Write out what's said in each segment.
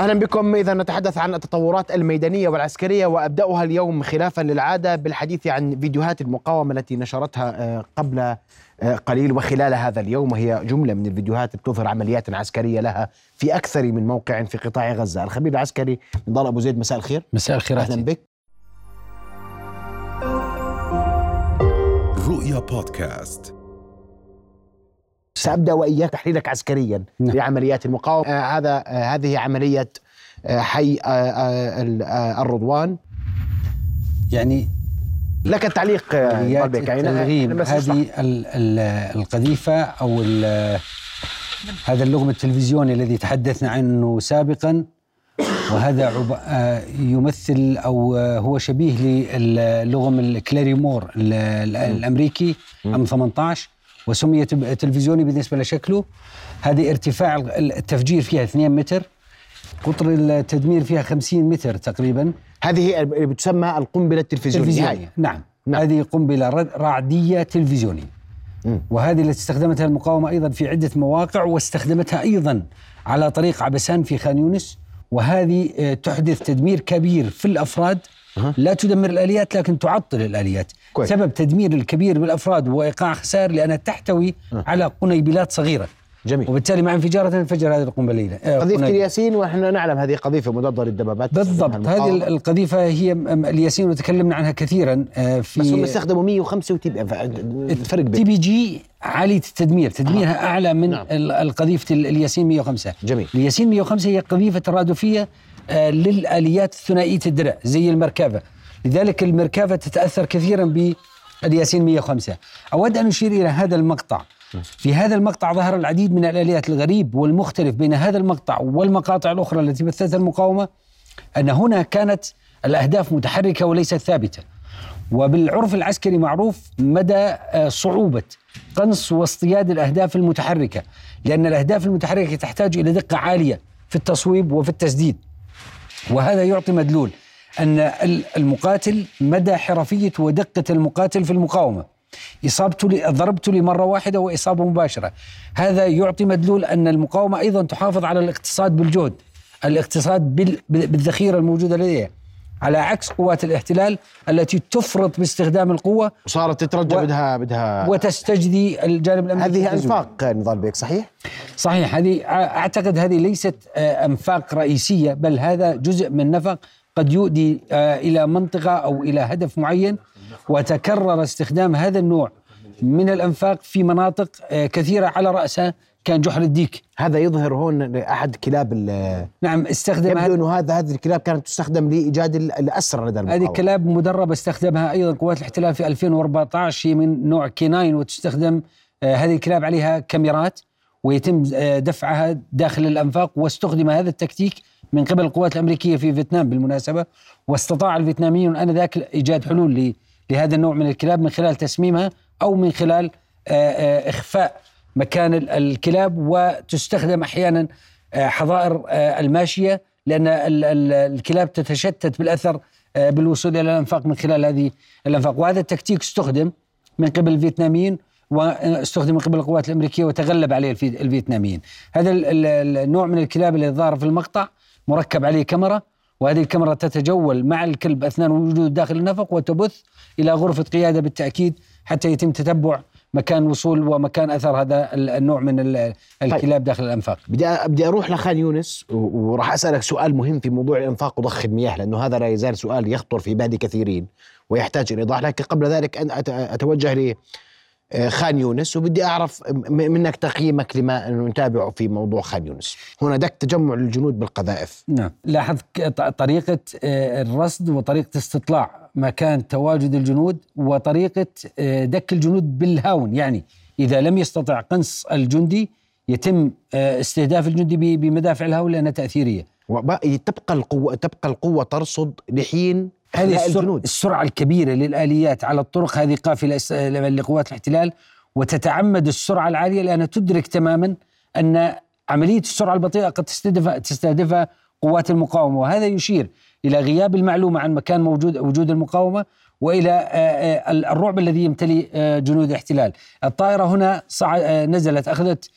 أهلا بكم. إذا نتحدث عن التطورات الميدانية والعسكرية وأبدأها اليوم خلافا للعادة بالحديث عن فيديوهات المقاومة التي نشرتها آه، قبل آه، قليل. وخلال هذا اليوم وهي جملة من الفيديوهات بتظهر عمليات عسكرية لها في أكثر من موقع في قطاع غزة، الخبير العسكري نضال أبو زيد مساء الخير. مساء الخير أهلا بك. رؤيا بودكاست. سأبدأ وإياك تحليلك عسكريا نعم. لعمليات المقاومة. آه هذا آه هذه عملية آه حي آه آه آه الرضوان. يعني لك التعليق آه، عمليات. يعني. هذه ال- ال- القذيفة أو هذا اللغم التلفزيوني الذي تحدثنا عنه سابقا. وهذا عب... آه، يمثل آه، هو شبيه للغم الكلاريمور ال- ال- الأمريكي أم 18 وسمي تلفزيوني بالنسبة لشكله هذه ارتفاع ال- التفجير فيها 2 متر قطر التدمير فيها 50 متر تقريبا هذه اللي بتسمى القنبلة التلفزيونية هاي. نعم. نعم. هذه رعدية تلفزيونية مم. وهذه التي استخدمتها المقاومة أيضا في عدة مواقع واستخدمتها أيضا على طريق عبسان في خان يونس وهذه آه، تحدث تدمير كبير في الأفراد أها. لا تدمر الآليات لكن تعطل الآليات كويس. سبب تدمير الكبير بالأفراد وإيقاع خسائر لأنها تحتوي على قنيبلات صغيرة جميل وبالتالي مع انفجارها تنفجر هذه القنبلة آه، قذيفه قنيبلة. الياسين ونحن نعلم هذه قذيفه مضادة للدبابات بالضبط. هذه القذيفة هي الياسين وتكلمنا عنها كثيرا آه، في بس هم استخدموا 105 وتي الفرق TB إن بي جي عالية التدمير تدميرها أعلى من نعم. القذيفة ال- الياسين 105 جميل. الياسين 105 هي قذيفة ترادفية آه، للآليات ثنائية الدرع زي المركبة لذلك المركبة تتأثر كثيرا بالياسين 105 أود أن أشير إلى هذا المقطع. في هذا المقطع ظهر العديد من الآليات الغريب والمختلف بين هذا المقطع والمقاطع الأخرى التي بثتها المقاومة أن هنا كانت الأهداف متحركة وليست ثابتة. وبالعرف العسكري معروف مدى آه، صعوبة قنص واصطياد الأهداف المتحركة لأن الأهداف المتحركة تحتاج إلى دقة عالية في التصويب وفي التسديد. وهذا يعطي مدلول. أن ال- المقاتل مدى حرفية ودقة المقاتل في المقاومة إصابته ل- ضربته لمرة واحدة وإصابة مباشرة هذا يعطي مدلول أن المقاومة أيضا تحافظ على الاقتصاد بالجهد الاقتصاد بال- بالذخيرة الموجودة لديها على عكس قوات الاحتلال التي تفرط باستخدام القوة صارت تترجى و- بدها بدها وتستجدي الجانب الأمريكي هذه. أنفاق نضال بيك صحيح؟ صحيح هذه أعتقد هذه ليست آه، أنفاق رئيسية بل هذا جزء من نفق قد يؤدي آه، إلى منطقة أو إلى هدف معين وتكرر استخدام هذا النوع من الأنفاق في مناطق آه، كثيرة على راسها كان جحر الديك. هذا يظهر هون احد كلاب ال- نعم استخدم يبدو إنه هذا هذه الكلاب كانت تستخدم لإيجاد ال- الأسرى لدى هذه المقاومه كلاب مدربة استخدمها أيضا قوات الاحتلال في 2014 هي من نوع canine وتستخدم آه، هذه الكلاب عليها كاميرات ويتم دفعها داخل الأنفاق واستخدم هذا التكتيك من قبل القوات الأمريكية في فيتنام بالمناسبة واستطاع الفيتناميون آنذاك إيجاد حلول لهذا النوع من الكلاب من خلال تسميمها أو من خلال آه، آه، إخفاء مكان ال- الكلاب وتستخدم أحيانا آه، حظائر الماشية لأن ال- ال- الكلاب تتشتت بالأثر بالوصول إلى الأنفاق من خلال هذه الأنفاق وهذا التكتيك استخدم من قبل الفيتناميين واستخدم من قبل القوات الأمريكية وتغلب عليه الفي- الفيتناميين. هذا ال- ال- النوع من الكلاب اللي ظهر في المقطع مركب عليه كاميرا وهذه الكاميرا تتجول مع الكلب أثناء وجوده داخل النفق وتبث إلى غرفة قيادة بالتأكيد حتى يتم تتبع مكان وصول ومكان أثر هذا ال- النوع من ال- الكلاب داخل الأنفاق. بدي بدي أروح لخان يونس وراح أسألك سؤال مهم في موضوع الأنفاق وضخ المياه لأنه هذا لا يزال سؤال يخطر في بال كثيرين ويحتاج إلى إيضاح لكن قبل ذلك أن أتوجه خان يونس وبدي أعرف منك تقييمك لما نتابعه في موضوع خان يونس. هناك تجمع للجنود بالقذائف. نعم. لاحظ ك- ط- طريقة آه، الرصد وطريقة استطلاع مكان تواجد الجنود وطريقة آه، دك الجنود بالهاون. يعني إذا لم يستطع قنص الجندي يتم آه، استهداف الجندي بمدافع الهاون لأنها تأثيرية. وبقي تبقى القوة تبقى القوة ترصد لحين هذه إخلاء السرعة, الجنود السرعة الكبيرة للآليات على الطرق هذه قافلة لقوات الاحتلال وتتعمد السرعة العالية لأنها تدرك تماما أن عملية السرعة البطيئة قد تستهدف تستهدفها قوات المقاومة وهذا يشير إلى غياب المعلومة عن مكان موجود وجود المقاومة وإلى آه، آه، الرعب الذي يمتلي آه، جنود الاحتلال. الطائرة هنا صع... نزلت أخذت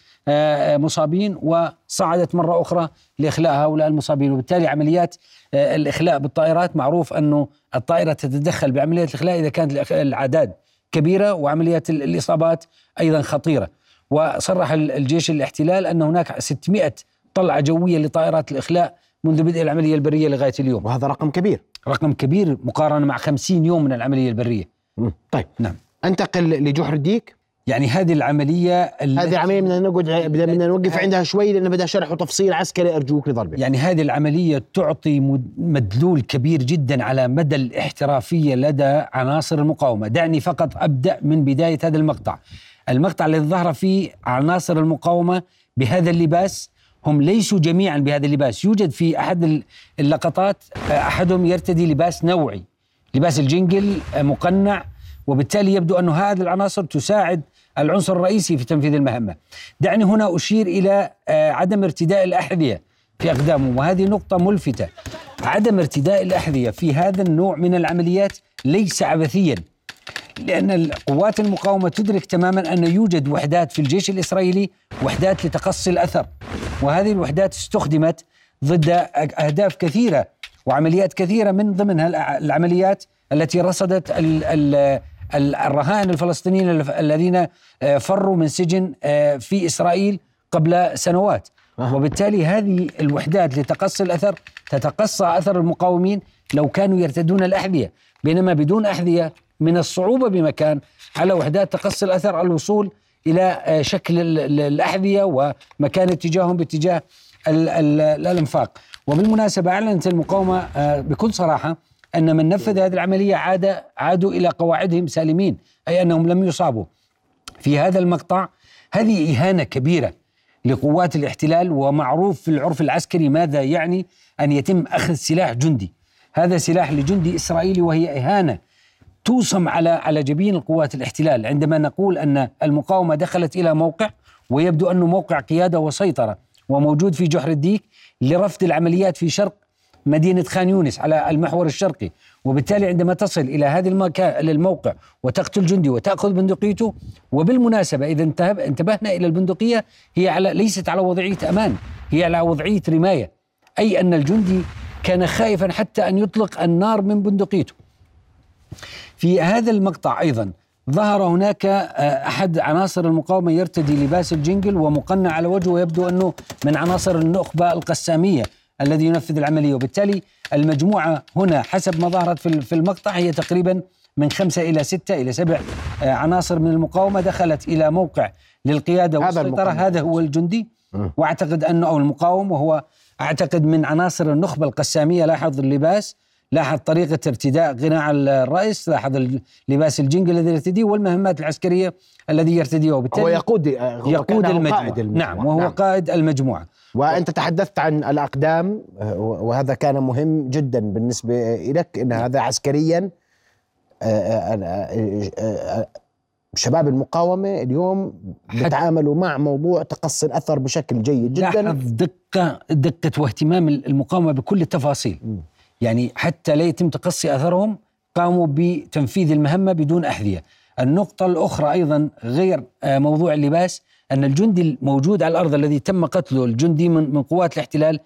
مصابين وصعدت مرة أخرى لإخلاء هؤلاء المصابين. وبالتالي عمليات آه، الإخلاء بالطائرات معروف أنه الطائرة تتدخل بعملية الإخلاء إذا كانت الأعداد كبيرة وعمليات الإصابات أيضا خطيرة. وصرح الجيش الاحتلال أن هناك 600 طلعة جوية لطائرات الإخلاء منذ بدء العملية البرية لغاية اليوم. وهذا رقم كبير. رقم كبير مقارنة مع 50 يوم من العملية البرية. طيب. نعم. أنتقل لجحر الديك. يعني هذه العملية هذه عملية بدنا نقعد بدنا نوقف عندها شوي لأنه بدها شرح وتفصيل عسكري أرجوك لضربك يعني هذه العملية تعطي مدلول كبير جدا على مدى الاحترافية لدى عناصر المقاومة. دعني فقط أبدأ من بداية هذا المقطع. المقطع الذي ظهر فيه عناصر المقاومة بهذا اللباس هم ليسوا جميعا بهذا اللباس. يوجد في أحد اللقطات أحدهم يرتدي لباس نوعي لباس الجنجل مقنع وبالتالي يبدو أن هذه العناصر تساعد العنصر الرئيسي في تنفيذ المهمة. دعني هنا أشير إلى آه، عدم ارتداء الأحذية في أقدامهم وهذه نقطة ملفتة. عدم ارتداء الأحذية في هذا النوع من العمليات ليس عبثيا لأن القوات المقاومة تدرك تماما أن يوجد وحدات في الجيش الإسرائيلي وحدات لتقصي الأثر. وهذه الوحدات استخدمت ضد أهداف كثيرة وعمليات كثيرة من ضمنها العمليات التي رصدت الرهائن الفلسطينيين الذين آه، فروا من سجن آه، في إسرائيل قبل سنوات. وبالتالي هذه الوحدات لتقصي الأثر تتقصى أثر المقاومين لو كانوا يرتدون الأحذية. بينما بدون أحذية من الصعوبة بمكان على وحدات تقصي الأثر الوصول إلى آه، شكل الأحذية ومكان اتجاههم باتجاه الأنفاق. وبالمناسبة أعلنت المقاومة بكل صراحة أن من نفذ هذه العملية عاد عادوا إلى قواعدهم سالمين أي أنهم لم يصابوا. في هذا المقطع هذه إهانة كبيرة لقوات الاحتلال ومعروف في العرف العسكري ماذا يعني أن يتم أخذ سلاح جندي. هذا سلاح لجندي إسرائيلي وهي إهانة توصم على على جبين القوات الاحتلال عندما نقول أن المقاومة دخلت إلى موقع ويبدو أنه موقع قيادة وسيطرة وموجود في جحر الديك لرفض العمليات في شرق مدينة خان يونس على المحور الشرقي وبالتالي عندما تصل إلى هذا المكان الموقع وتقتل جندي وتأخذ بندقيته وبالمناسبة إذا انتبهنا إلى البندقية هي على ليست على وضعية أمان هي على وضعية رماية أي أن الجندي كان خائفا حتى أن يطلق النار من بندقيته. في هذا المقطع أيضا ظهر هناك آه، أحد عناصر المقاومة يرتدي لباس الجنجل ومقنع على وجهه ويبدو أنه من عناصر النخبة القسامية. الذي ينفذ العملية. وبالتالي المجموعة هنا حسب ما ظهرت في المقطع هي تقريبا من خمسة إلى ستة إلى سبع آه، عناصر من المقاومة دخلت إلى موقع للقيادة والسيطرة. هذا هو الجندي. وأعتقد أنه أو المقاوم وهو أعتقد من عناصر النخبة القسامية لاحظ اللباس لاحظ طريقة ارتداء غناء الرئيس لاحظ لباس الجنج الذي يرتديه والمهمات العسكرية الذي يرتديه وبالتالي هو يقود هو يقود المجموعة. قائد المجموعة نعم وهو نعم. قائد المجموعة وأنت تحدثت عن الأقدام وهذا كان مهم جدا بالنسبة لك إن هذا عسكريا آه، آه، آه، شباب المقاومة اليوم بيتعاملوا مع موضوع تقصي الأثر بشكل جيد جدا لاحظ دقه دقة واهتمام المقاومة بكل التفاصيل م. يعني حتى لا يتم تقصي أثرهم قاموا بتنفيذ المهمة بدون أحذية. النقطة الأخرى أيضا غير موضوع اللباس أن الجندي الموجود على الأرض الذي تم قتله الجندي من, من قوات الاحتلال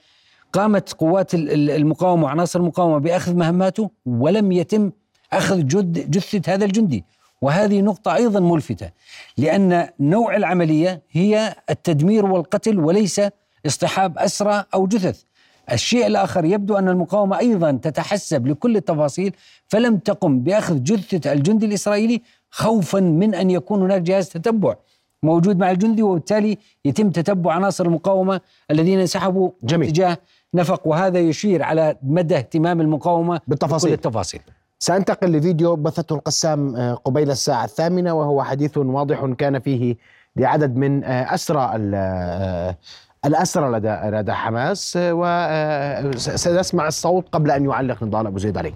قامت قوات المقاومة وعناصر المقاومة بأخذ مهماته ولم يتم أخذ جد جثة هذا الجندي. وهذه نقطة أيضا ملفتة لأن نوع العملية هي التدمير والقتل وليس اصطحاب أسرى أو جثث. الشيء الآخر يبدو أن المقاومة أيضا تتحسب لكل التفاصيل فلم تقم بأخذ جثة الجندي الإسرائيلي خوفا من أن يكون هناك جهاز تتبع موجود مع الجندي وبالتالي يتم تتبع عناصر المقاومة الذين انسحبوا جميل. اتجاه نفق وهذا يشير على مدى اهتمام المقاومة بالتفاصيل بكل التفاصيل سأنتقل لفيديو بثته القسام آه، قبيل الساعة الثامنة وهو حديث واضح كان فيه لعدد من آه، أسرى آه، الأسرى لدى لدى حماس وسنسمع الصوت قبل أن يعلق نضال أبو زيد عليه.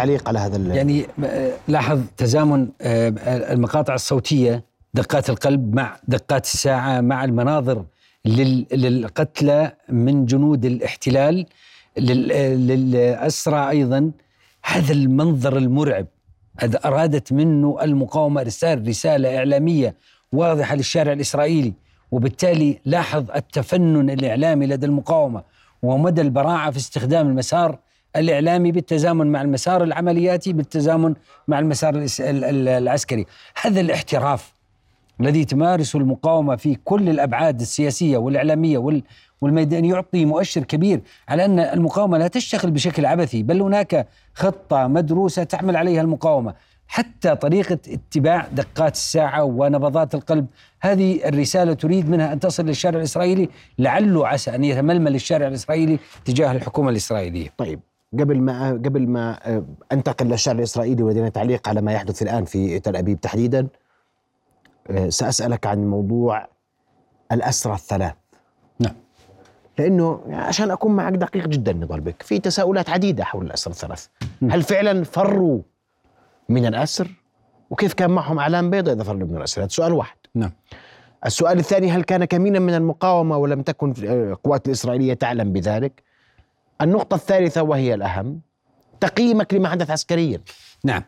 تعليق على هذا يعني آه، لاحظ تزامن آه، المقاطع الصوتية دقات القلب مع دقات الساعة مع المناظر للقتلى من جنود الاحتلال للأسرى أيضا. هذا المنظر المرعب هذا أرادت منه المقاومة إرسال رسالة إعلامية واضحة للشارع الإسرائيلي. وبالتالي لاحظ التفنن الإعلامي لدى المقاومة ومدى البراعة في استخدام المسار. الإعلامي بالتزامن مع المسار العملياتي بالتزامن مع المسار العسكري. هذا الاحتراف الذي تمارسه المقاومة في كل الأبعاد السياسية والإعلامية والميدان يعطي مؤشر كبير على أن المقاومة لا تشتغل بشكل عبثي بل هناك خطة مدروسة تعمل عليها المقاومة. حتى طريقة اتباع دقات الساعة ونبضات القلب هذه الرسالة تريد منها أن تصل للشارع الإسرائيلي لعله عسى أن يتململ الشارع الإسرائيلي تجاه الحكومة الإسرائيلية. طيب. قبل ما قبل ما آه، أنتقل للشارع الإسرائيلي ولدينا تعليق على ما يحدث الآن في تل أبيب تحديدا آه، سأسألك عن موضوع الأسرى الثلاث. نعم. لأنه عشان أكون معك دقيق جدا نضال بك في تساؤلات عديدة حول الأسرى الثلاث. هل فعلا فروا من الأسر؟ وكيف كان معهم اعلام بيضاء إذا فروا من الأسر؟ هذا سؤال واحد. نعم. السؤال الثاني هل كان كمينا من المقاومة ولم تكن القوات الإسرائيلية تعلم بذلك؟ النقطة الثالثة وهي الأهم تقييمك لما حدث عسكريا. نعم.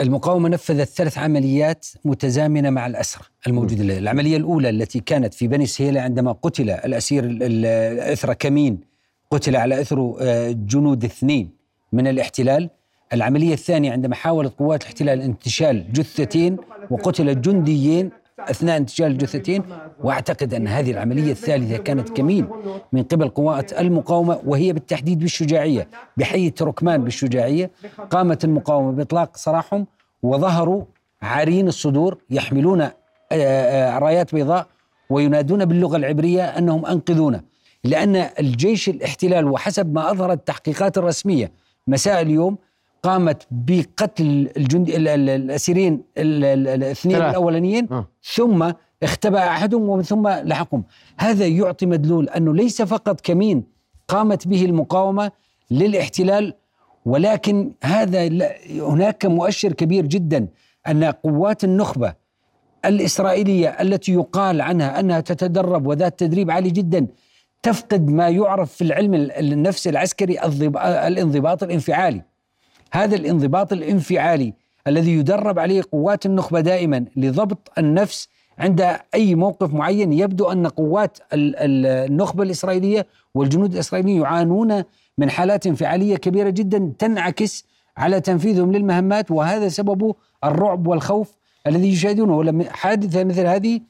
المقاومة نفذت ثلاث عمليات متزامنة مع الأسرى الموجودة العملية الأولى التي كانت في بني سهيلة عندما قتل الأسير إثر كمين قتل على إثره آه، جنود اثنين من الاحتلال. العملية الثانية عندما حاولت قوات الاحتلال انتشال جثتين وقتل جنديين اثناء انتشال الجثتين واعتقد أن هذه العملية الثالثة كانت كمين من قبل قوات المقاومة وهي بالتحديد بالشجاعية. بحي تركمان بالشجاعية قامت المقاومة بإطلاق سراحهم وظهروا عارين الصدور يحملون آه، آه، رايات بيضاء وينادون باللغة العبرية أنهم أنقذونا. لأن الجيش الاحتلال وحسب ما أظهرت التحقيقات الرسمية مساء اليوم قامت بقتل الجند الأسيرين الاثنين الأولانيين آه. ثم اختبأ أحدهم ومن ثم لحقهم. هذا يعطي مدلول أنه ليس فقط كمين قامت به المقاومة للاحتلال ولكن هذا هناك مؤشر كبير جدا أن قوات النخبة الإسرائيلية التي يقال عنها أنها تتدرب وذات تدريب عالي جدا تفقد ما يعرف في العلم النفسي العسكري الانضباط الانفعالي. هذا الانضباط الانفعالي الذي يدرب عليه قوات النخبة دائما لضبط النفس عند أي موقف معين يبدو أن قوات النخبة الإسرائيلية والجنود الإسرائيليين يعانون من حالات انفعالية كبيرة جدا تنعكس على تنفيذهم للمهمات وهذا سببه الرعب والخوف الذي يشاهدونه. ولما حادثة مثل هذه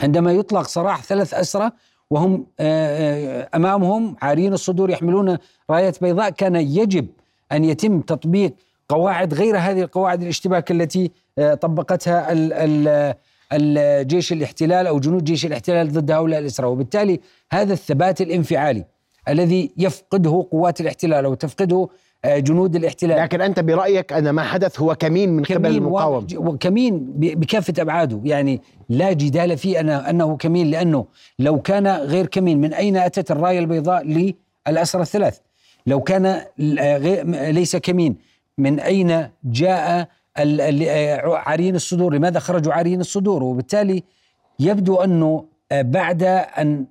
عندما يطلق سراح ثلاث اسرى وهم آه، آه، أمامهم عارين الصدور يحملون رايات بيضاء كان يجب أن يتم تطبيق قواعد غير هذه القواعد الاشتباك التي آه، طبقتها الجيش الاحتلال أو جنود جيش الاحتلال ضد هؤلاء الاسرى وبالتالي هذا الثبات الانفعالي الذي يفقده قوات الاحتلال أو تفقده آه، جنود الاحتلال. لكن أنت برأيك أن ما حدث هو كمين من كمين قبل المقاومه وكمين بكافة أبعاده. يعني لا جدال في أنا أنه كمين لأنه لو كان غير كمين من أين أتت الراية البيضاء للأسرى الثلاث؟ لو كان ليس كمين من أين جاء عارين الصدور؟ لماذا خرجوا عارين الصدور؟ وبالتالي يبدو أنه بعد أن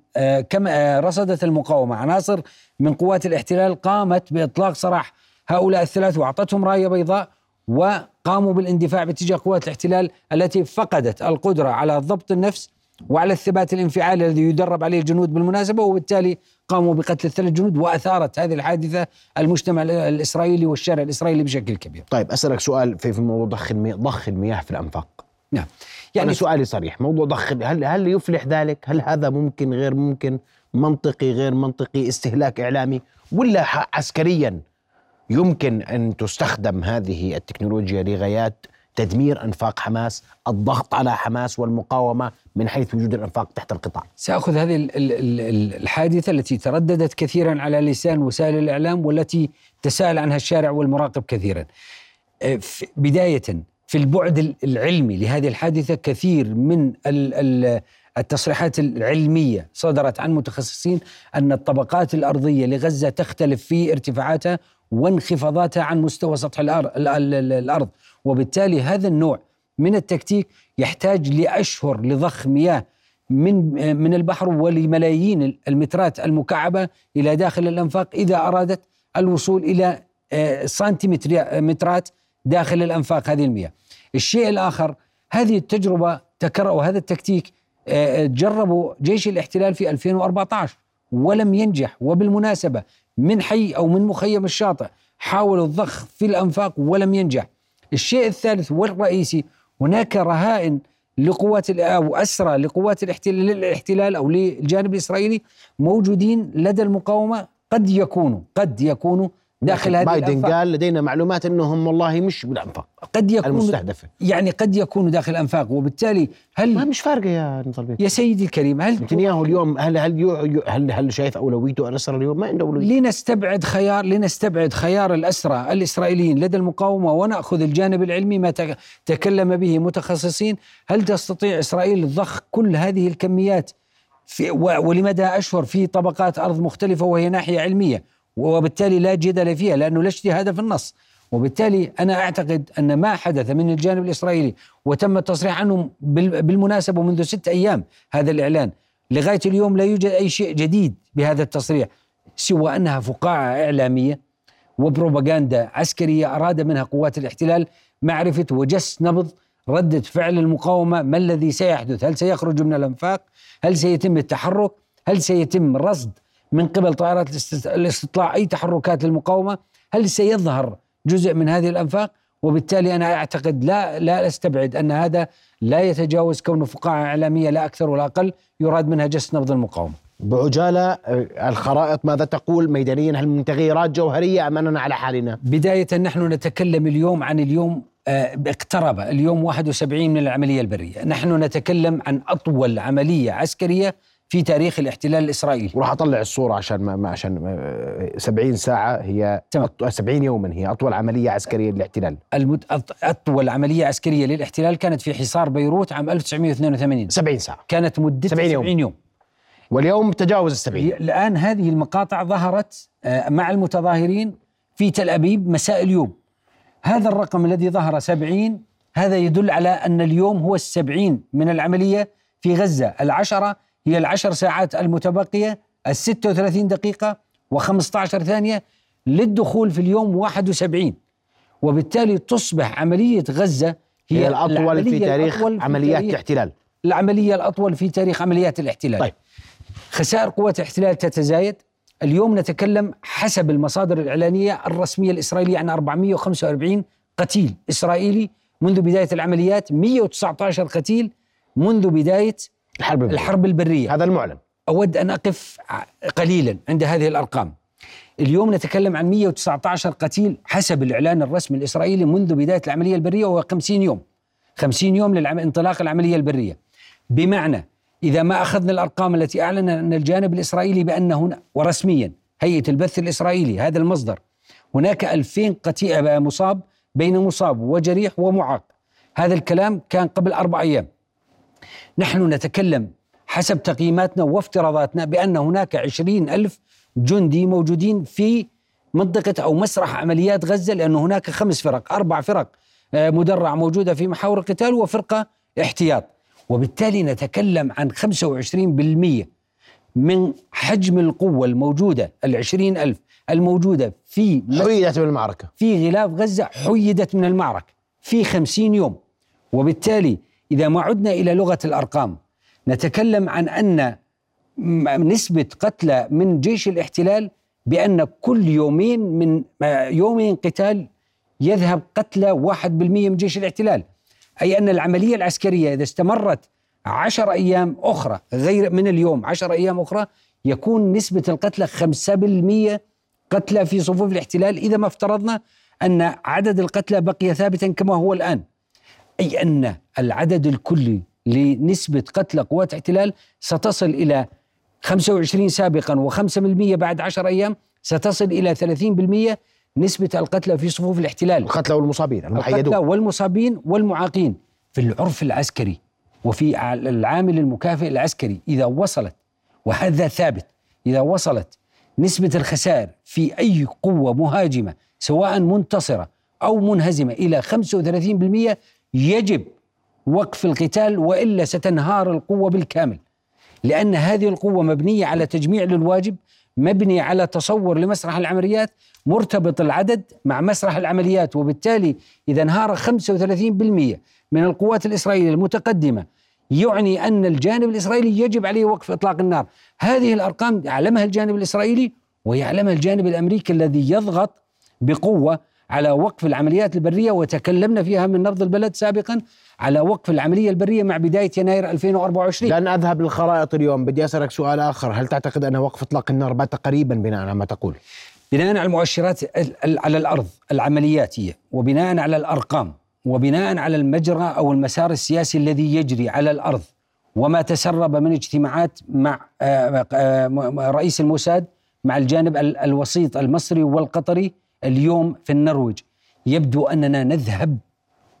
كما رصدت المقاومة. عناصر من قوات الاحتلال قامت بإطلاق سراح هؤلاء الثلاث وأعطتهم راية بيضاء وقاموا بالاندفاع باتجاه قوات الاحتلال التي فقدت القدرة على ضبط النفس وعلى الثبات الانفعالي الذي يدرب عليه الجنود بالمناسبة. وبالتالي قاموا بقتل الثلاث جنود وأثارت هذه الحادثة المجتمع الإسرائيلي والشارع الإسرائيلي بشكل كبير. طيب أسألك سؤال في موضوع ضخ المياه ضخ المياه في الأنفاق. نعم. يعني أنا سؤالي صريح موضوع ضخ هل هل يفلح ذلك هل هذا ممكن غير ممكن منطقي غير منطقي استهلاك إعلامي ولا عسكريا يمكن أن تستخدم هذه التكنولوجيا لغايات تدمير انفاق حماس، الضغط على حماس والمقاومة من حيث وجود الانفاق تحت القطاع. سأخذ هذه الحادثة التي ترددت كثيرا على لسان وسائل الإعلام والتي تساءل عنها الشارع والمراقب كثيرا. آه، بداية في البعد العلمي لهذه الحادثة كثير من التصريحات العلمية صدرت عن متخصصين أن الطبقات الأرضية لغزة تختلف في ارتفاعاتها وانخفاضاتها عن مستوى سطح الأرض وبالتالي هذا النوع من التكتيك يحتاج لأشهر لضخ مياه من من البحر ولملايين المترات المكعبة إلى داخل الأنفاق إذا أرادت الوصول إلى آه، سنتيمترات داخل الأنفاق هذه المياه. الشيء الآخر هذه التجربة تكرر وهذا التكتيك آه، جربوا جيش الاحتلال في 2014 ولم ينجح وبالمناسبة من حي أو من مخيم الشاطئ حاولوا الضخ في الأنفاق ولم ينجح. الشيء الثالث والرئيسي هناك رهائن لقوات أو أسرى لقوات الاحتلال أو للجانب الإسرائيلي موجودين لدى المقاومة قد يكونوا قد يكونوا داخل هذه بايدن الأنفاق. قال لدينا معلومات أنهم والله مش بالأنفاق قد يكون المستهدفة. يعني قد يكونوا داخل الانفاق وبالتالي هل ما مش فارقة يا نضل يا سيدي الكريم هل نتنياهو اليوم هل هل هل هل شايف أولويته الاسرى اليوم؟ ما عنده أولوية. لنستبعد خيار لنستبعد خيار الأسرى الإسرائيليين لدى المقاومة ونأخذ الجانب العلمي ما تكلم به متخصصين. هل تستطيع إسرائيل ضخ كل هذه الكميات في ولمدى أشهر في طبقات أرض مختلفة وهي ناحية علمية؟ وبالتالي لا جدل فيها لأنه لا اجتهاد في النص. وبالتالي أنا أعتقد أن ما حدث من الجانب الإسرائيلي وتم التصريح عنه بالمناسبة منذ ست أيام هذا الإعلان لغاية اليوم لا يوجد أي شيء جديد بهذا التصريح سوى أنها فقاعة إعلامية وبروباغندا عسكرية أراد منها قوات الاحتلال معرفة وجس نبض ردة فعل المقاومة ما الذي سيحدث؟ هل سيخرج من الأنفاق؟ هل سيتم التحرك؟ هل سيتم رصد من قبل طائرات الاستطلاع أي تحركات للمقاومة هل سيظهر جزء من هذه الأنفاق وبالتالي أنا أعتقد لا لا أستبعد أن هذا لا يتجاوز كونه فقاعة إعلامية لا أكثر ولا أقل يراد منها جس نبض المقاومة. بعجالة الخرائط ماذا تقول ميدانيا هل من تغييرات جوهرية أم أننا على حالنا؟ بداية نحن نتكلم اليوم عن اليوم آه، اقترب اليوم 71 من العملية البرية، نحن نتكلم عن أطول عملية عسكرية في تاريخ الاحتلال الإسرائيلي. وراح أطلع الصورة عشان ما عشان 70 ساعة هي تمام. 70 يوما هي أطول عملية عسكرية للاحتلال. المد... أطول عملية عسكرية للاحتلال كانت في حصار بيروت عام 1982 70 ساعة. كانت مدتها 70 يوم, 70 يوم. واليوم تجاوز السبعين. الآن هذه المقاطع ظهرت آه، مع المتظاهرين في تل أبيب مساء اليوم. هذا الرقم الذي ظهر سبعين هذا يدل على أن اليوم هو السبعين من العملية في غزة. العشرة هي العشر ساعات المتبقية الستة وثلاثين دقيقة و15 ثانية للدخول في اليوم 71 وبالتالي تصبح عملية غزة هي, هي الأطول في تاريخ الأطول عمليات في تاريخ الاحتلال. العملية الأطول في تاريخ عمليات الاحتلال. طيب. خسائر قوات الاحتلال تتزايد. اليوم نتكلم حسب المصادر الإعلانية الرسمية الإسرائيلية عن 445 قتيل إسرائيلي منذ بداية العمليات 119 قتيل منذ بداية الحرب البرية. الحرب البرية. هذا المعلن. أود أن أقف قليلا عند هذه الأرقام. اليوم نتكلم عن 119 قتيل حسب الإعلان الرسمي الإسرائيلي منذ بداية العملية البرية وهو 50 يوم. 50 يوم لانطلاق العملية البرية. بمعنى إذا ما أخذنا الأرقام التي أعلن أن الجانب الإسرائيلي بأن هنا ورسميا هيئة البث الإسرائيلي هذا المصدر هناك 2000 قتيل مصاب بين مصاب وجريح ومعاق. هذا الكلام كان قبل أربع أيام. نحن نتكلم حسب تقييماتنا وافتراضاتنا بأن هناك عشرين ألف جندي موجودين في منطقة أو مسرح عمليات غزة لأن هناك خمس فرق أربع فرق آه، مدرع موجودة في محاور القتال وفرقة احتياط. وبالتالي نتكلم عن 25% من حجم القوة الموجودة العشرين ألف الموجودة في حيدت من المعركة. في غلاف غزة حيدت من المعركة في خمسين يوم. وبالتالي إذا ما عدنا إلى لغة الأرقام نتكلم عن أن نسبة قتلى من جيش الاحتلال بأن كل يومين من يومين قتال يذهب قتلى واحد بالمية من جيش الاحتلال. أي أن العملية العسكرية إذا استمرت عشر أيام أخرى غير من اليوم عشر أيام أخرى يكون نسبة القتلى 5% قتلى في صفوف الاحتلال. إذا ما افترضنا أن عدد القتلى بقي ثابتا كما هو الآن. أي أن العدد الكلي لنسبة قتلى قوات الاحتلال ستصل إلى 25 سابقا و5% بعد 10 أيام ستصل إلى 30% نسبة القتلى في صفوف الاحتلال. القتلى والمصابين المحيدون. القتلى والمصابين والمعاقين في العرف العسكري وفي العامل المكافئ العسكري إذا وصلت وهذا ثابت إذا وصلت نسبة الخسائر في أي قوة مهاجمة سواء منتصرة أو منهزمة إلى 35% يجب وقف القتال وإلا ستنهار القوة بالكامل. لأن هذه القوة مبنية على تجميع للواجب مبني على تصور لمسرح العمليات مرتبط العدد مع مسرح العمليات وبالتالي إذا انهار 35% من القوات الإسرائيلية المتقدمة يعني أن الجانب الإسرائيلي يجب عليه وقف إطلاق النار. هذه الأرقام يعلمها الجانب الإسرائيلي ويعلمها الجانب الأمريكي الذي يضغط بقوة على وقف العمليات البرية وتكلمنا فيها من نبض البلد سابقا على وقف العملية البرية مع بداية يناير 2024 لن أذهب للخرائط اليوم بدي أسألك سؤال آخر. هل تعتقد أن وقف إطلاق النار بات قريبا بناء على ما تقول؟ بناء على المؤشرات على الأرض العملياتية وبناء على الأرقام وبناء على المجرى أو المسار السياسي الذي يجري على الأرض. وما تسرب من اجتماعات مع آه، آه، رئيس الموساد مع الجانب الوسيط المصري والقطري اليوم في النرويج يبدو أننا نذهب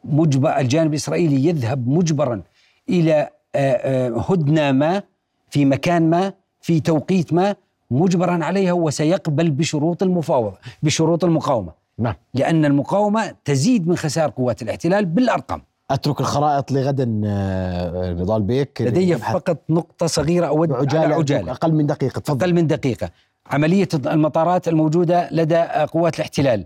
مجبر الجانب الإسرائيلي يذهب مجبرا إلى آه، آه، هدنة ما في مكان ما في توقيت ما مجبرا عليها وسيقبل بشروط المفاوضة بشروط المقاومة. نعم. لأن المقاومة تزيد من خسائر قوات الاحتلال بالأرقام. أترك الخرائط لغدا آه، نضال بيك. لدي فقط نقطة صغيرة أود عجالة, عجالة. أقل من دقيقة تفضل. أقل من دقيقة. عملية المطارات الموجودة لدى قوات الاحتلال.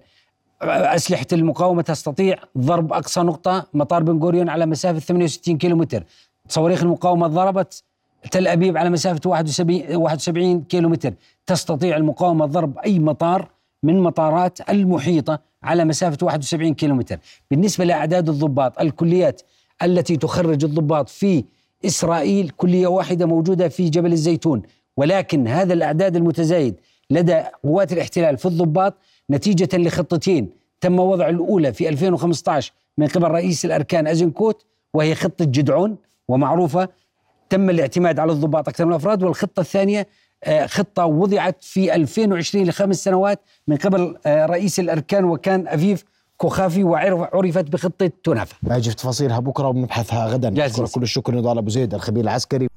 أسلحة المقاومة تستطيع ضرب أقصى نقطة مطار بن غوريون على مسافة 68 كيلومتر. صواريخ المقاومة ضربت تل أبيب على مسافة 71, 71 كيلومتر. تستطيع المقاومة ضرب أي مطار من مطارات المحيطة على مسافة 71 كيلومتر. بالنسبة لأعداد الضباط الكليات التي تخرج الضباط في إسرائيل كلية واحدة موجودة في جبل الزيتون. ولكن هذا الأعداد المتزايد لدى قوات الاحتلال في الضباط نتيجة لخطتين. تم وضع الأولى في 2015 من قبل رئيس الأركان أزنكوت وهي خطة جدعون ومعروفة. تم الاعتماد على الضباط أكثر من الأفراد والخطة الثانية آه، خطة وضعت في 2020 لخمس سنوات من قبل آه، رئيس الأركان وكان أفيف كوخافي وعرفت بخطة تونافا. باجي في تفاصيلها بكرة وبنبحثها غدا. كل الشكر نضال أبو زيد الخبير العسكري.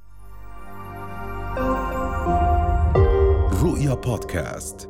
رؤيا بودكاست